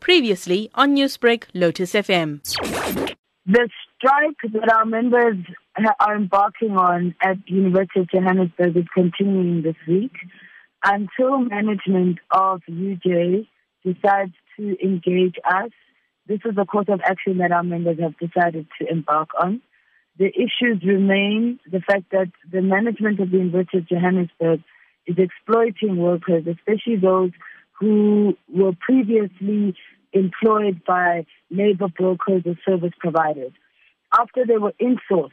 Previously on Newsbreak, Lotus FM. The strike that our members are embarking on at University of Johannesburg is continuing this week until management of UJ decides to engage us. This is the course of action that our members have decided to embark on. The issues remain the fact that the management of the University of Johannesburg is exploiting workers, especially those who were previously employed by labor brokers or service providers. After they were insourced,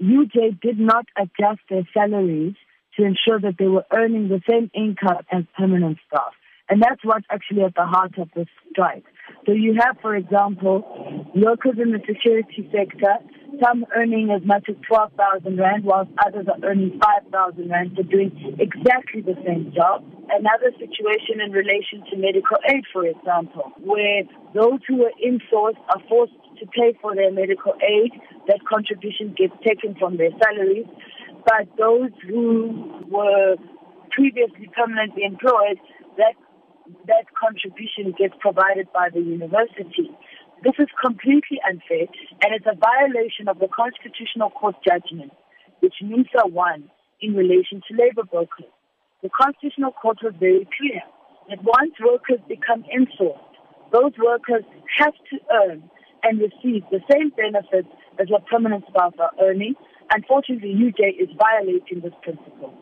UJ did not adjust their salaries to ensure that they were earning the same income as permanent staff. And that's what's actually at the heart of this strike. So you have, for example, workers in the security sector, some earning as much as 12,000 Rand, whilst others are earning 5,000 Rand for doing exactly the same job. Another situation in relation to medical aid, for example, where those who are insourced are forced to pay for their medical aid, that contribution gets taken from their salaries. But those who were previously permanently employed, that that contribution gets provided by the university. This is completely unfair and it's a violation of the Constitutional Court judgment, which NUMSA won in relation to labor brokers. The Constitutional Court was very clear that once workers become insourced, those workers have to earn and receive the same benefits as what permanent staff are earning. Unfortunately, UJ is violating this principle.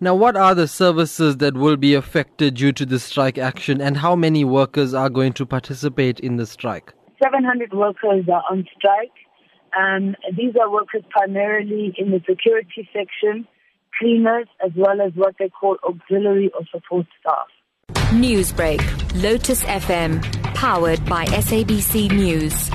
Now, what are the services that will be affected due to the strike action, and how many workers are going to participate in the strike? 700 workers are on strike. Um, these are workers primarily in the security section, cleaners, as well as what they call auxiliary or support staff. Newsbreak, Lotus FM, powered by SABC News.